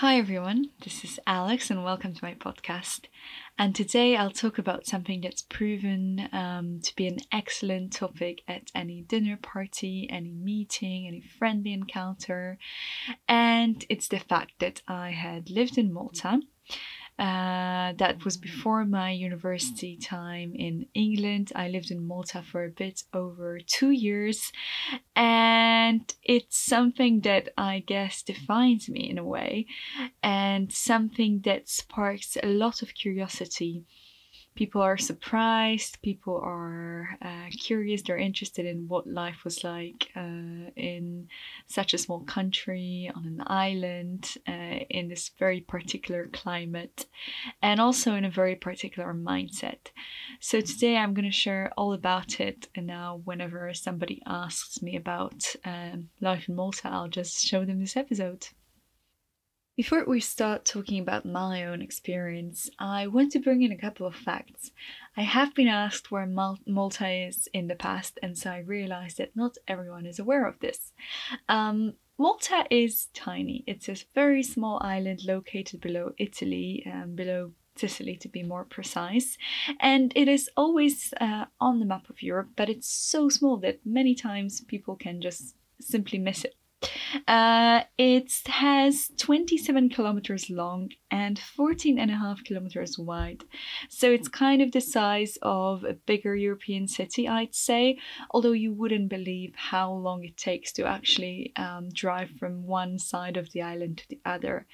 Hi everyone, this is Alex and welcome to my podcast. And today I'll talk about something that's proven um, to be an excellent topic at any dinner party, any meeting, any friendly encounter. And it's the fact that I had lived in Malta uh, that was before my university time in England. I lived in Malta for a bit over two years, and it's something that I guess defines me in a way, and something that sparks a lot of curiosity people are surprised, people are uh, curious, they're interested in what life was like uh, in such a small country, on an island, uh, in this very particular climate, and also in a very particular mindset. So today I'm going to share all about it, and now whenever somebody asks me about um, life in Malta, I'll just show them this episode. Before we start talking about my own experience, I want to bring in a couple of facts. I have been asked where Malta is in the past, and so I realized that not everyone is aware of this. Um, Malta is tiny. It's a very small island located below Italy, um, below Sicily to be more precise. And it is always uh, on the map of Europe, but it's so small that many times people can just simply miss it. Uh, it has 27 kilometers long and 14 and a half kilometers wide. So it's kind of the size of a bigger European city, I'd say, although you wouldn't believe how long it takes to actually um, drive from one side of the island to the other.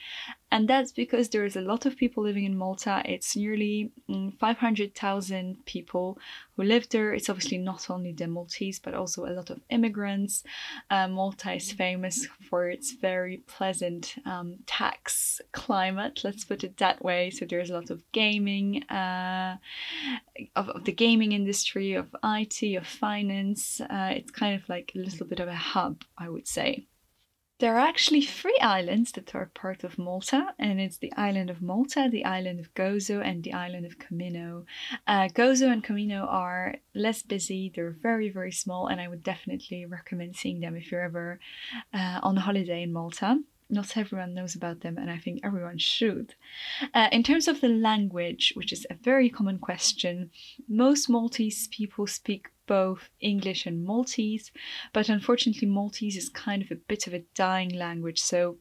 And that's because there is a lot of people living in Malta. It's nearly mm, 500,000 people who live there. It's obviously not only the Maltese, but also a lot of immigrants. Uh, Malta is famous for its very pleasant um, tax climate, let's put it that way. So there's a lot of gaming, uh, of, of, the gaming industry, of IT, of finance. Uh, it's kind of like a little bit of a hub, I would say. There are actually three islands that are part of Malta, and it's the island of Malta, the island of Gozo, and the island of Comino. Uh, Gozo and Comino are less busy, they're very, very small, and I would definitely recommend seeing them if you're ever uh, on holiday in Malta not everyone knows about them, and I think everyone should. Uh, in terms of the language, which is a very common question, most Maltese people speak both English and Maltese, but unfortunately, Maltese is kind of a bit of a dying language, so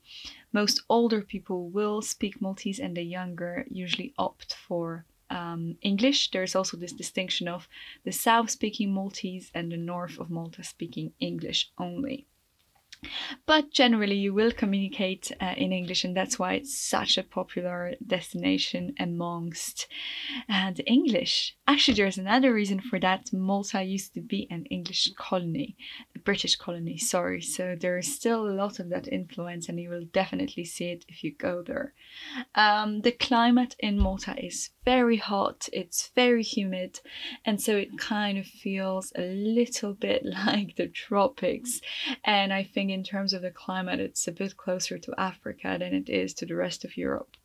most older people will speak Maltese, and the younger usually opt for um, English. There's also this distinction of the south speaking Maltese and the north of Malta speaking English only. But generally, you will communicate uh, in English, and that's why it's such a popular destination amongst uh, the English. Actually, there's another reason for that. Malta used to be an English colony, a British colony, sorry. So there is still a lot of that influence, and you will definitely see it if you go there. Um, the climate in Malta is very hot, it's very humid, and so it kind of feels a little bit like the tropics. And I think in terms of the climate, it's a bit closer to Africa than it is to the rest of Europe.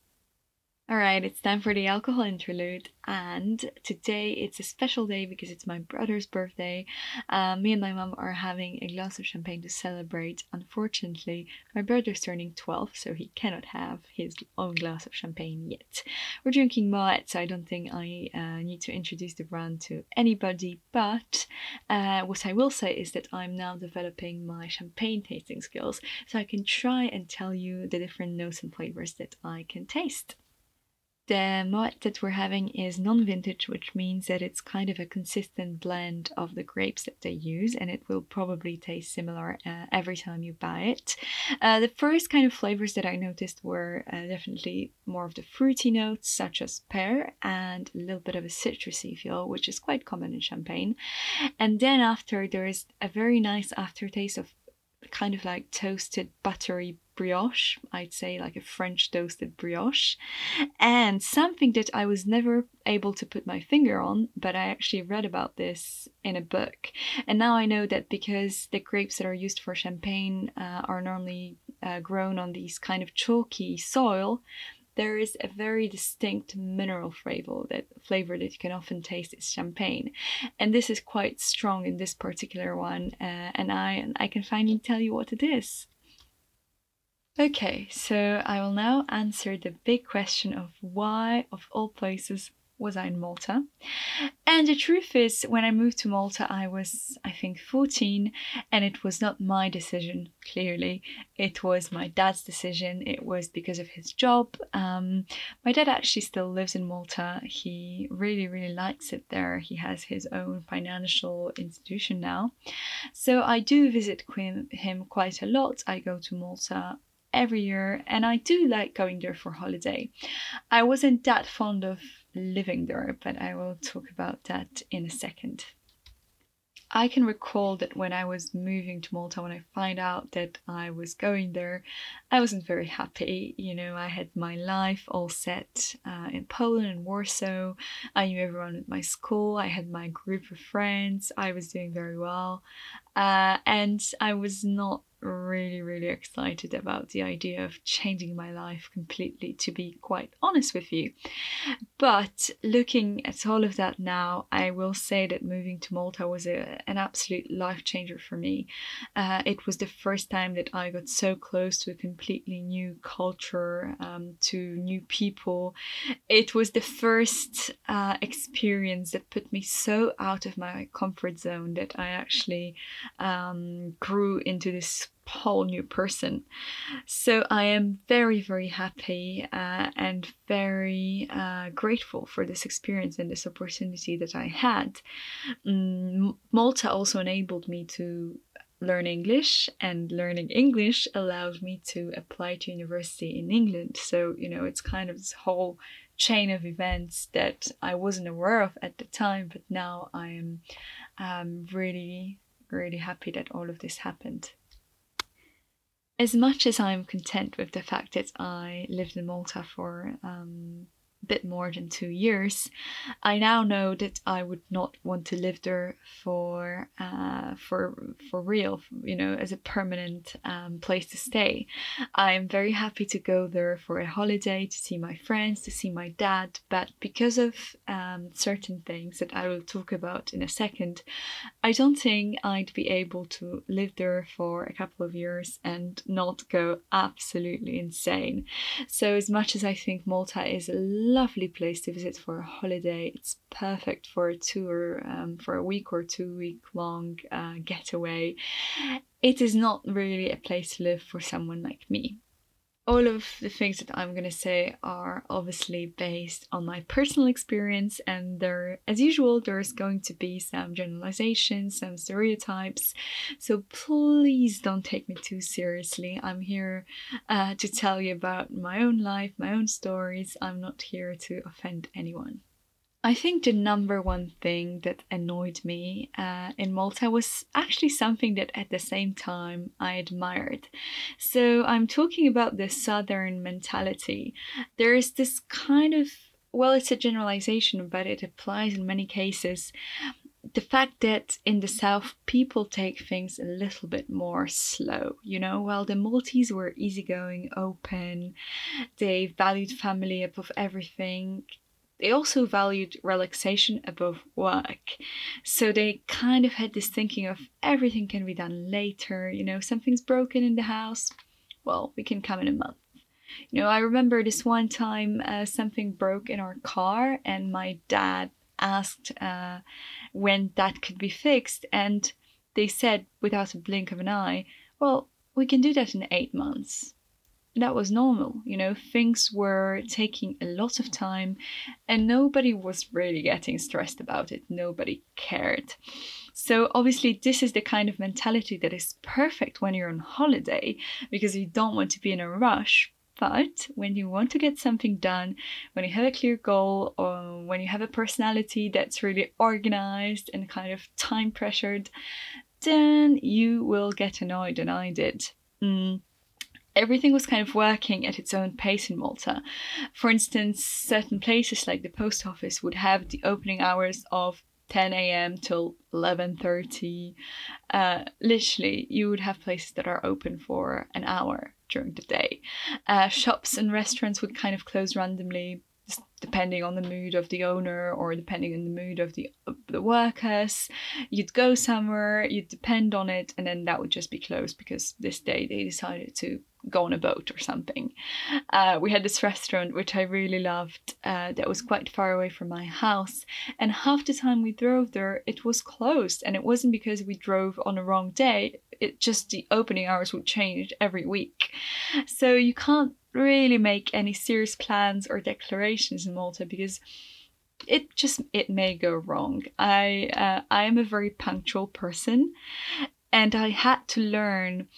Alright, it's time for the alcohol interlude, and today it's a special day because it's my brother's birthday. Uh, me and my mom are having a glass of champagne to celebrate. Unfortunately, my brother's turning 12, so he cannot have his own glass of champagne yet. We're drinking Moet, so I don't think I uh, need to introduce the brand to anybody, but uh, what I will say is that I'm now developing my champagne tasting skills, so I can try and tell you the different notes and flavors that I can taste. The Moet that we're having is non vintage, which means that it's kind of a consistent blend of the grapes that they use, and it will probably taste similar uh, every time you buy it. Uh, the first kind of flavors that I noticed were uh, definitely more of the fruity notes, such as pear, and a little bit of a citrusy feel, which is quite common in champagne. And then after, there is a very nice aftertaste of kind of like toasted buttery brioche, I'd say like a French toasted brioche, and something that I was never able to put my finger on, but I actually read about this in a book. And now I know that because the grapes that are used for champagne uh, are normally uh, grown on these kind of chalky soil, there is a very distinct mineral flavor that flavor that you can often taste is champagne, and this is quite strong in this particular one. Uh, and I I can finally tell you what it is. Okay, so I will now answer the big question of why, of all places, was I in Malta. And the truth is, when I moved to Malta, I was, I think, 14, and it was not my decision, clearly. It was my dad's decision. It was because of his job. Um, my dad actually still lives in Malta. He really, really likes it there. He has his own financial institution now. So I do visit him quite a lot. I go to Malta every year and I do like going there for holiday. I wasn't that fond of living there, but I will talk about that in a second. I can recall that when I was moving to Malta, when I find out that I was going there, I wasn't very happy. You know, I had my life all set uh, in Poland and Warsaw. I knew everyone at my school. I had my group of friends. I was doing very well, uh, and I was not really, really excited about the idea of changing my life completely, to be quite honest with you. But looking at all of that now, I will say that moving to Malta was a, an absolute life changer for me. Uh, it was the first time that I got so close to a completely new culture, um, to new people. It was the first uh, experience that put me so out of my comfort zone that I actually um, grew into this whole new person. So I am very, very happy uh, and very uh, grateful for this experience and this opportunity that I had. Mm, Malta also enabled me to learn English, and learning English allowed me to apply to university in England. So, you know, it's kind of this whole chain of events that I wasn't aware of at the time, but now I am um, really, really happy that all of this happened as much as I'm content with the fact that I lived in Malta for um, bit more than two years, I now know that I would not want to live there for uh, for for real, you know, as a permanent um, place to stay. I am very happy to go there for a holiday to see my friends, to see my dad, but because of um, certain things that I will talk about in a second, I don't think I'd be able to live there for a couple of years and not go absolutely insane. So as much as I think Malta is a lovely place to visit for a holiday. It's perfect for a tour, um, for a week or two week long uh, getaway. It is not really a place to live for someone like me all of the things that I'm going to say are obviously based on my personal experience, and there, as usual, there's going to be some generalizations, some stereotypes. So please don't take me too seriously. I'm here uh, to tell you about my own life, my own stories. I'm not here to offend anyone. I think the number one thing that annoyed me uh, in Malta was actually something that at the same time I admired. So I'm talking about the Southern mentality. There is this kind of, well, it's a generalization, but it applies in many cases. The fact that in the South people take things a little bit more slow, you know, while the Maltese were easygoing, open, they valued family above everything they also valued relaxation above work. So they kind of had this thinking of everything can be done later, you know, something's broken in the house, well, we can come in a month. You know, I remember this one time uh, something broke in our car, and my dad asked uh, when that could be fixed, and they said without a blink of an eye, well, we can do that in eight months that was normal. You know, things were taking a lot of time and nobody was really getting stressed about it. Nobody cared. So, obviously, this is the kind of mentality that is perfect when you're on holiday because you don't want to be in a rush. But when you want to get something done, when you have a clear goal, or when you have a personality that's really organized and kind of time pressured, then you will get annoyed, and I did. Mm everything was kind of working at its own pace in Malta. For instance, certain places like the post office would have the opening hours of 10 a.m. till 11:30. Uh, literally, you would have places that are open for an hour during the day. Uh, shops and restaurants would kind of close randomly depending on the mood of the owner or depending on the mood of the of the workers you'd go somewhere you'd depend on it and then that would just be closed because this day they decided to go on a boat or something. Uh, we had this restaurant which I really loved uh, that was quite far away from my house, and half the time we drove there, it was closed, and it wasn't because we drove on the wrong day. It just the opening hours would change every week, so you can't really make any serious plans or declarations in Malta because it just it may go wrong. I uh, I am a very punctual person, and I had to learn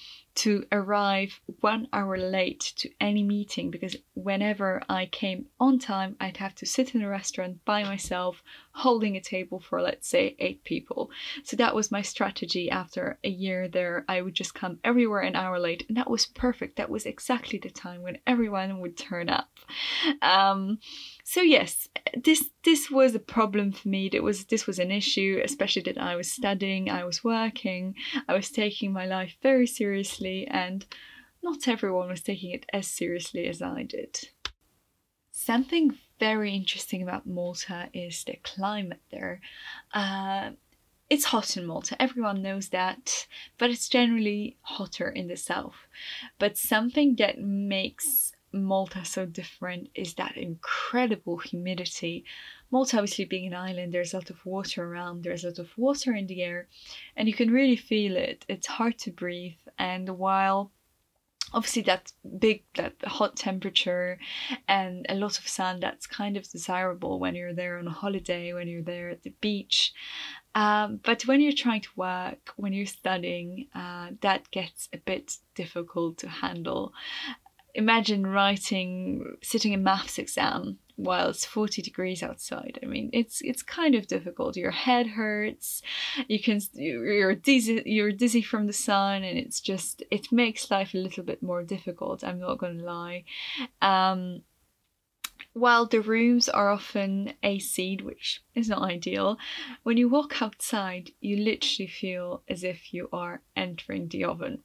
to arrive one hour late to any meeting because whenever I came on time, I'd have to sit in a restaurant by myself, holding a table for, let's say, eight people. So that was my strategy after a year there. I would just come everywhere an hour late, and that was perfect. That was exactly the time when everyone would turn up. Um, so yes, this this was a problem for me. It was this was an issue, especially that I was studying, I was working, I was taking my life very seriously, and not everyone was taking it as seriously as I did. Something very interesting about Malta is the climate there. Uh, it's hot in Malta, everyone knows that, but it's generally hotter in the south. But something that makes Malta so different is that incredible humidity. Malta, obviously, being an island, there's a lot of water around, there's a lot of water in the air, and you can really feel it. It's hard to breathe, and while obviously that big that hot temperature and a lot of sun that's kind of desirable when you're there on a holiday when you're there at the beach. Um, but when you're trying to work when you're studying uh, that gets a bit difficult to handle. Imagine writing sitting a maths exam while it's 40 degrees outside. I mean it's it's kind of difficult. Your head hurts. You can you're dizzy you're dizzy from the sun and it's just it makes life a little bit more difficult i'm not going to lie. Um, while the rooms are often AC'd, which is not ideal, when you walk outside, you literally feel as if you are entering the oven.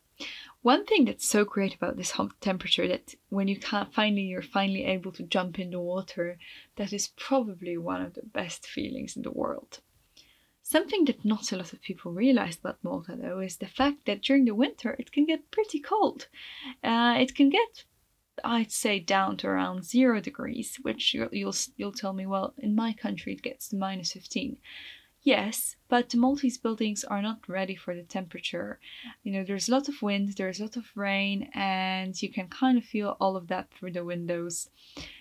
One thing that's so great about this hot temperature that when you can't finally you're finally able to jump in the water, that is probably one of the best feelings in the world. Something that not a lot of people realize about Malta though is the fact that during the winter it can get pretty cold. Uh, it can get I'd say down to around zero degrees, which you'll, you'll you'll tell me, well, in my country it gets to minus 15. Yes, but the Maltese buildings are not ready for the temperature. You know, there's a lot of wind, there's a lot of rain, and you can kind of feel all of that through the windows.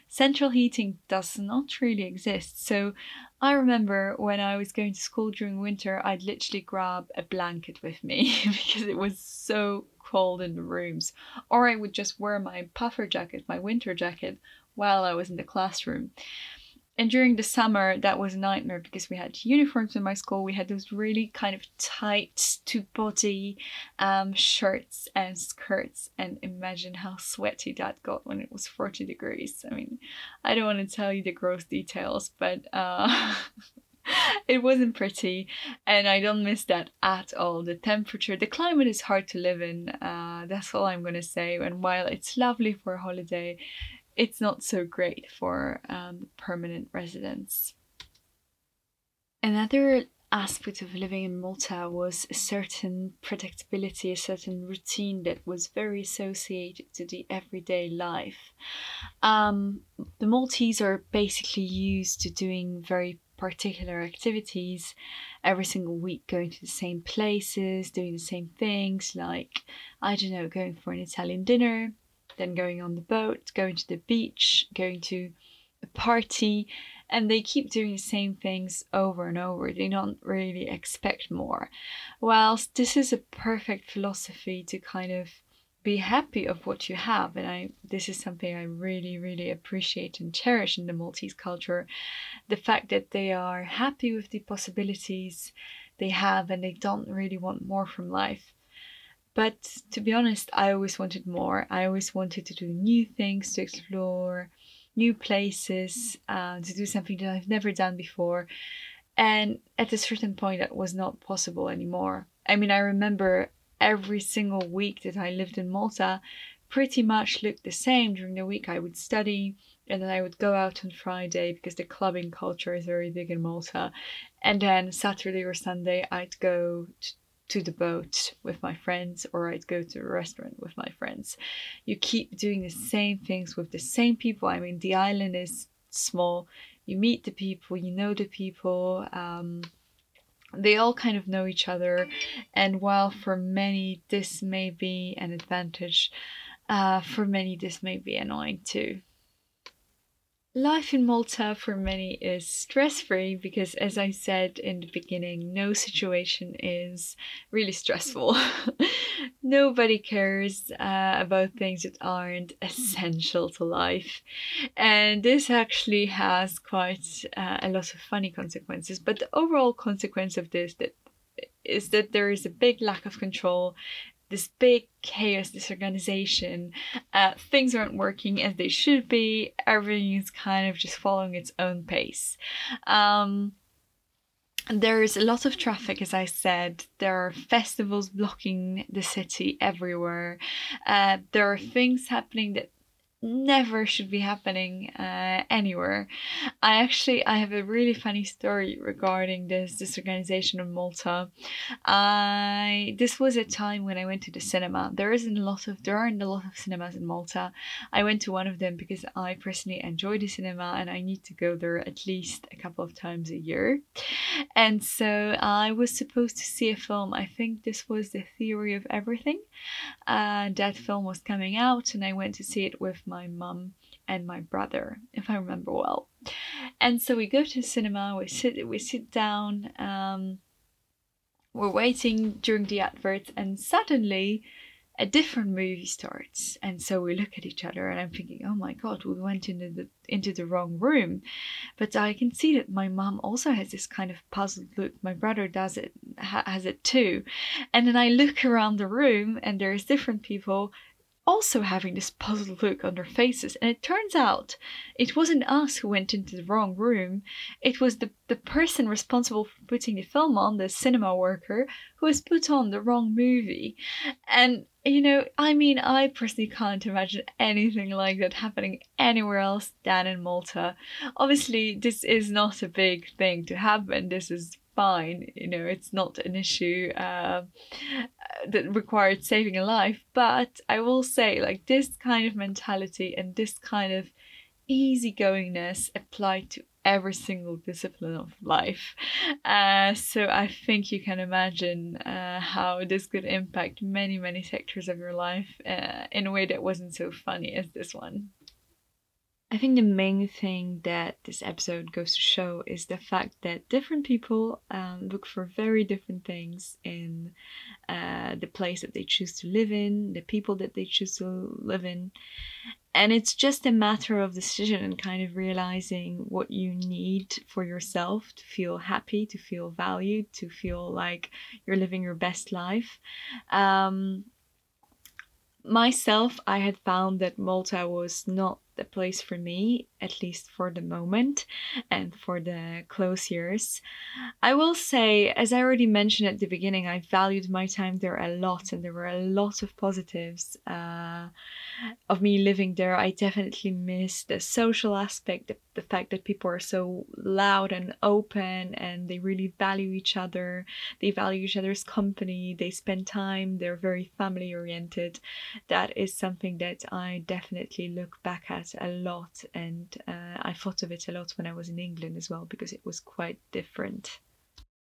Central heating does not really exist. So I remember when I was going to school during winter, I'd literally grab a blanket with me because it was so cold in the rooms. Or I would just wear my puffer jacket, my winter jacket, while I was in the classroom and during the summer that was a nightmare because we had uniforms in my school. We had those really kind of tight to body um, shirts and skirts. And imagine how sweaty that got when it was 40 degrees. I mean i don't want to tell you the gross details but uh, it wasn't pretty. And i don't miss that at all. The temperature the climate is hard to live in uh, that's all i'm going to say. And while it's lovely for a holiday it's not so great for um, permanent residents. Another aspect of living in Malta was a certain predictability, a certain routine that was very associated to the everyday life. Um, the Maltese are basically used to doing very particular activities every single week, going to the same places, doing the same things, like, I don't know, going for an Italian dinner, then going on the boat, going to the beach, going to a party, and they keep doing the same things over and over. They don't really expect more. Whilst this is a perfect philosophy to kind of be happy of what you have and i this is something i really really appreciate and cherish in the maltese culture the fact that they are happy with the possibilities they have and they don't really want more from life but to be honest, I always wanted more. I always wanted to do new things, to explore new places, uh, to do something that I've never done before. And at a certain point, that was not possible anymore. I mean, I remember every single week that I lived in Malta pretty much looked the same. During the week, I would study, and then I would go out on Friday because the clubbing culture is very big in Malta. And then Saturday or Sunday, I'd go to the boat with my friends or I'd go to a restaurant with my friends. You keep doing the same things with the same people. I mean, the island is small. You meet the people, you know the people. Um, they all kind of know each other. And while for many this may be an advantage, uh, for many this may be annoying too. Life in Malta for many is stress free because, as I said in the beginning, no situation is really stressful. Nobody cares uh, about things that aren't essential to life. And this actually has quite uh, a lot of funny consequences. But the overall consequence of this that is that there is a big lack of control this big chaos, disorganization. Uh, things aren't working as they should be. Everything is kind of just following its own pace. Um, there's a lot of traffic, as I said. There are festivals blocking the city everywhere. Uh, there are things happening that never should be happening uh, anywhere. I actually I have a really funny story regarding this disorganization of Malta. I this was a time when I went to the cinema. There isn't a lot of there aren't a lot of cinemas in Malta. I went to one of them because I personally enjoy the cinema and I need to go there at least a couple of times a year. And so I was supposed to see a film. I think this was the theory of everything. Uh, that film was coming out and I went to see it with my my mum and my brother, if I remember well. And so we go to the cinema, we sit we sit down, um, we're waiting during the adverts, and suddenly a different movie starts. And so we look at each other and I'm thinking, oh my god, we went into the into the wrong room. But I can see that my mom also has this kind of puzzled look. My brother does it ha- has it too. And then I look around the room and there's different people also having this puzzled look on their faces. And it turns out it wasn't us who went into the wrong room, it was the, the person responsible for putting the film on, the cinema worker, who has put on the wrong movie. And you know, I mean, I personally can't imagine anything like that happening anywhere else than in Malta. Obviously, this is not a big thing to happen. This is fine. You know, it's not an issue uh, that required saving a life. But I will say, like, this kind of mentality and this kind of easygoingness applied to every single discipline of life. Uh, so I think you can imagine uh, how this could impact many, many sectors of your life uh, in a way that wasn't so funny as this one. I think the main thing that this episode goes to show is the fact that different people um, look for very different things in uh, the place that they choose to live in, the people that they choose to live in. And it's just a matter of decision and kind of realizing what you need for yourself to feel happy, to feel valued, to feel like you're living your best life. Um, myself, I had found that Malta was not the place for me, at least for the moment and for the close years. I will say, as I already mentioned at the beginning, I valued my time there a lot, and there were a lot of positives uh, of me living there. I definitely miss the social aspect, the, the fact that people are so loud and open and they really value each other, they value each other's company, they spend time, they're very family oriented. That is something that I definitely look back at a lot, and uh, I thought of it a lot when I was in England as well because it was quite different.